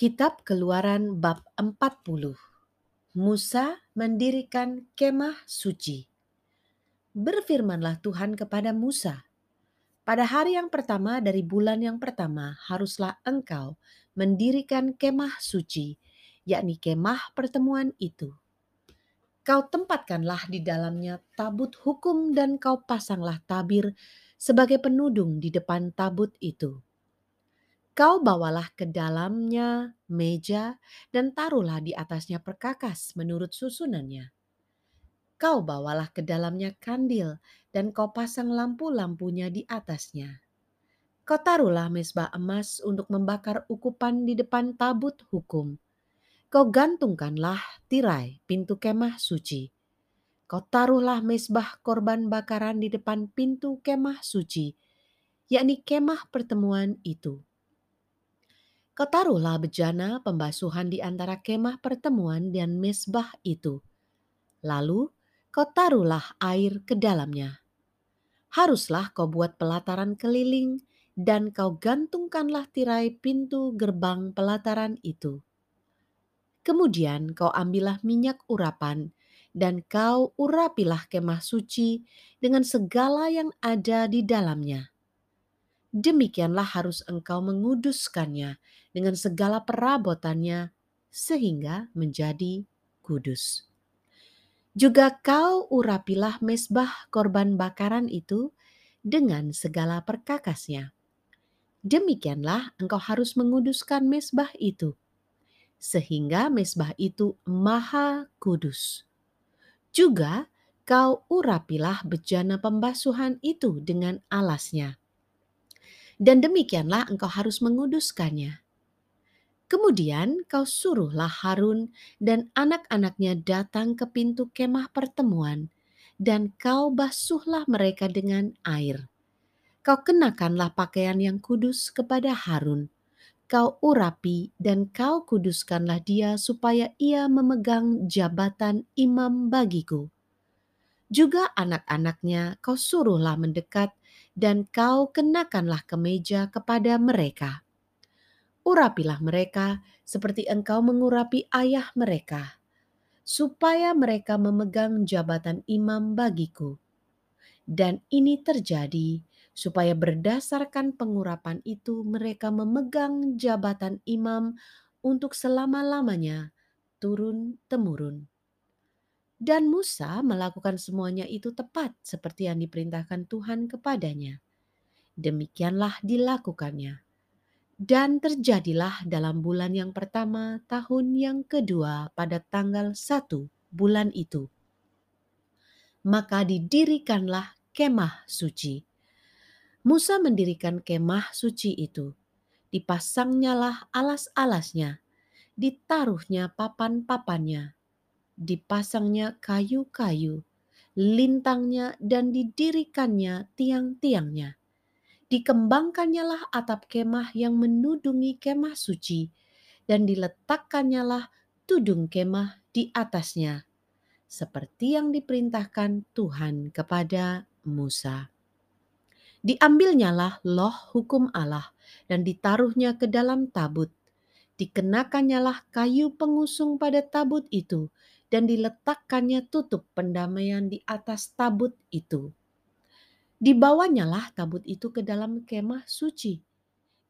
Kitab Keluaran bab 40 Musa mendirikan kemah suci. Berfirmanlah Tuhan kepada Musa, pada hari yang pertama dari bulan yang pertama haruslah engkau mendirikan kemah suci, yakni kemah pertemuan itu. Kau tempatkanlah di dalamnya tabut hukum dan kau pasanglah tabir sebagai penudung di depan tabut itu Kau bawalah ke dalamnya meja dan taruhlah di atasnya perkakas menurut susunannya. Kau bawalah ke dalamnya kandil dan kau pasang lampu-lampunya di atasnya. Kau taruhlah mesbah emas untuk membakar ukupan di depan tabut hukum. Kau gantungkanlah tirai pintu kemah suci. Kau taruhlah mesbah korban bakaran di depan pintu kemah suci, yakni kemah pertemuan itu Kau taruhlah bejana pembasuhan di antara kemah pertemuan dan mesbah itu. Lalu kau air ke dalamnya. Haruslah kau buat pelataran keliling dan kau gantungkanlah tirai pintu gerbang pelataran itu. Kemudian kau ambillah minyak urapan dan kau urapilah kemah suci dengan segala yang ada di dalamnya demikianlah harus engkau menguduskannya dengan segala perabotannya sehingga menjadi kudus. Juga kau urapilah mesbah korban bakaran itu dengan segala perkakasnya. Demikianlah engkau harus menguduskan mesbah itu, sehingga mesbah itu maha kudus. Juga kau urapilah bejana pembasuhan itu dengan alasnya dan demikianlah engkau harus menguduskannya. Kemudian kau suruhlah Harun dan anak-anaknya datang ke pintu kemah pertemuan, dan kau basuhlah mereka dengan air. Kau kenakanlah pakaian yang kudus kepada Harun. Kau urapi dan kau kuduskanlah dia supaya ia memegang jabatan imam bagiku. Juga anak-anaknya kau suruhlah mendekat dan kau kenakanlah kemeja kepada mereka. Urapilah mereka seperti engkau mengurapi ayah mereka, supaya mereka memegang jabatan imam bagiku. Dan ini terjadi supaya berdasarkan pengurapan itu mereka memegang jabatan imam untuk selama-lamanya turun-temurun. Dan Musa melakukan semuanya itu tepat seperti yang diperintahkan Tuhan kepadanya. Demikianlah dilakukannya. Dan terjadilah dalam bulan yang pertama tahun yang kedua pada tanggal satu bulan itu. Maka didirikanlah kemah suci. Musa mendirikan kemah suci itu. Dipasangnyalah alas-alasnya, ditaruhnya papan-papannya, dipasangnya kayu-kayu, lintangnya dan didirikannya tiang-tiangnya. Dikembangkannya lah atap kemah yang menudungi kemah suci dan diletakkannya lah tudung kemah di atasnya. Seperti yang diperintahkan Tuhan kepada Musa. Diambilnya lah loh hukum Allah dan ditaruhnya ke dalam tabut. Dikenakannya lah kayu pengusung pada tabut itu dan diletakkannya tutup pendamaian di atas tabut itu. Dibawanya lah tabut itu ke dalam kemah suci.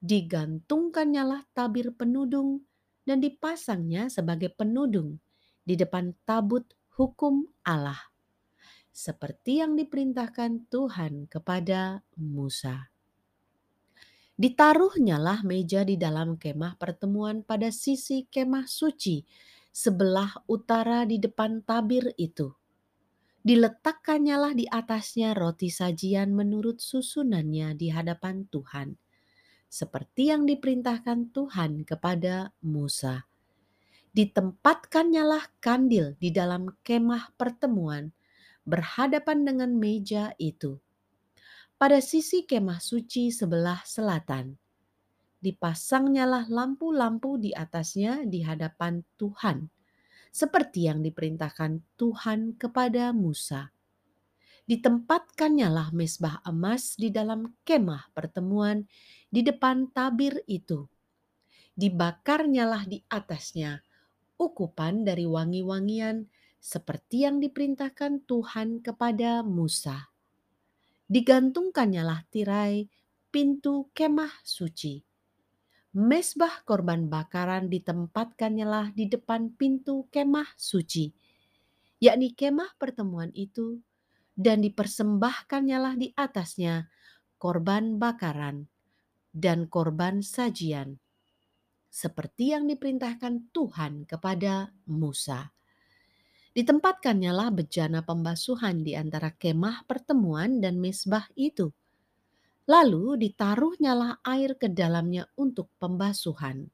Digantungkannya lah tabir penudung dan dipasangnya sebagai penudung di depan tabut hukum Allah. Seperti yang diperintahkan Tuhan kepada Musa. Ditaruhnyalah meja di dalam kemah pertemuan pada sisi kemah suci sebelah utara di depan tabir itu. Diletakkannya lah di atasnya roti sajian menurut susunannya di hadapan Tuhan, seperti yang diperintahkan Tuhan kepada Musa. Ditempatkannya lah kandil di dalam kemah pertemuan berhadapan dengan meja itu. Pada sisi kemah suci sebelah selatan, dipasangnyalah lampu-lampu di atasnya di hadapan Tuhan, seperti yang diperintahkan Tuhan kepada Musa. Ditempatkannyalah mesbah emas di dalam kemah pertemuan di depan tabir itu. dibakarnyalah di atasnya ukupan dari wangi-wangian seperti yang diperintahkan Tuhan kepada Musa. Digantungkannyalah tirai pintu kemah suci. Mesbah korban bakaran ditempatkannyalah di depan pintu kemah suci, yakni kemah pertemuan itu, dan dipersembahkannyalah di atasnya korban bakaran dan korban sajian, seperti yang diperintahkan Tuhan kepada Musa. Ditempatkannyalah bejana pembasuhan di antara kemah pertemuan dan mesbah itu. Lalu ditaruhnyalah air ke dalamnya untuk pembasuhan.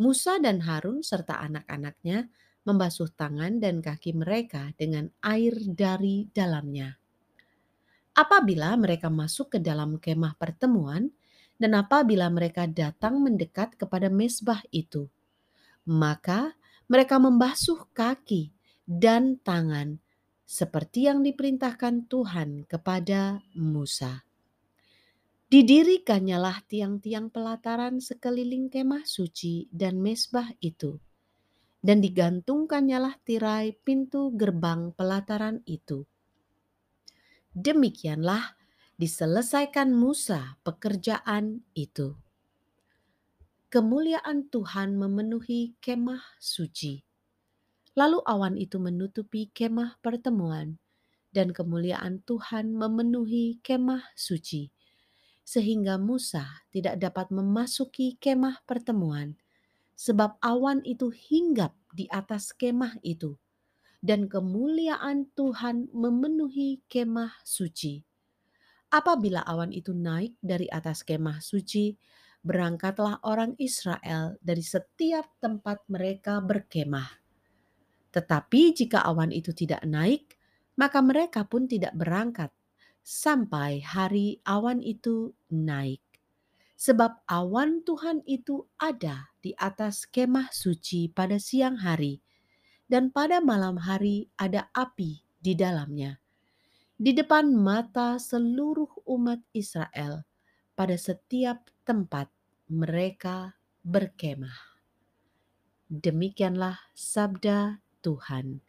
Musa dan Harun serta anak-anaknya membasuh tangan dan kaki mereka dengan air dari dalamnya. Apabila mereka masuk ke dalam kemah pertemuan, dan apabila mereka datang mendekat kepada mesbah itu, maka mereka membasuh kaki dan tangan, seperti yang diperintahkan Tuhan kepada Musa. Didirikannyalah tiang-tiang pelataran sekeliling kemah suci dan mesbah itu, dan digantungkannyalah tirai pintu gerbang pelataran itu. Demikianlah diselesaikan Musa pekerjaan itu. Kemuliaan Tuhan memenuhi kemah suci Lalu awan itu menutupi kemah pertemuan, dan kemuliaan Tuhan memenuhi kemah suci, sehingga Musa tidak dapat memasuki kemah pertemuan, sebab awan itu hinggap di atas kemah itu, dan kemuliaan Tuhan memenuhi kemah suci. Apabila awan itu naik dari atas kemah suci, berangkatlah orang Israel dari setiap tempat mereka berkemah tetapi jika awan itu tidak naik, maka mereka pun tidak berangkat sampai hari awan itu naik. Sebab awan Tuhan itu ada di atas kemah suci pada siang hari, dan pada malam hari ada api di dalamnya. Di depan mata seluruh umat Israel, pada setiap tempat mereka berkemah. Demikianlah sabda Tuhan.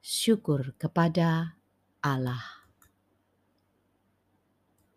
Syukur kepada Allah.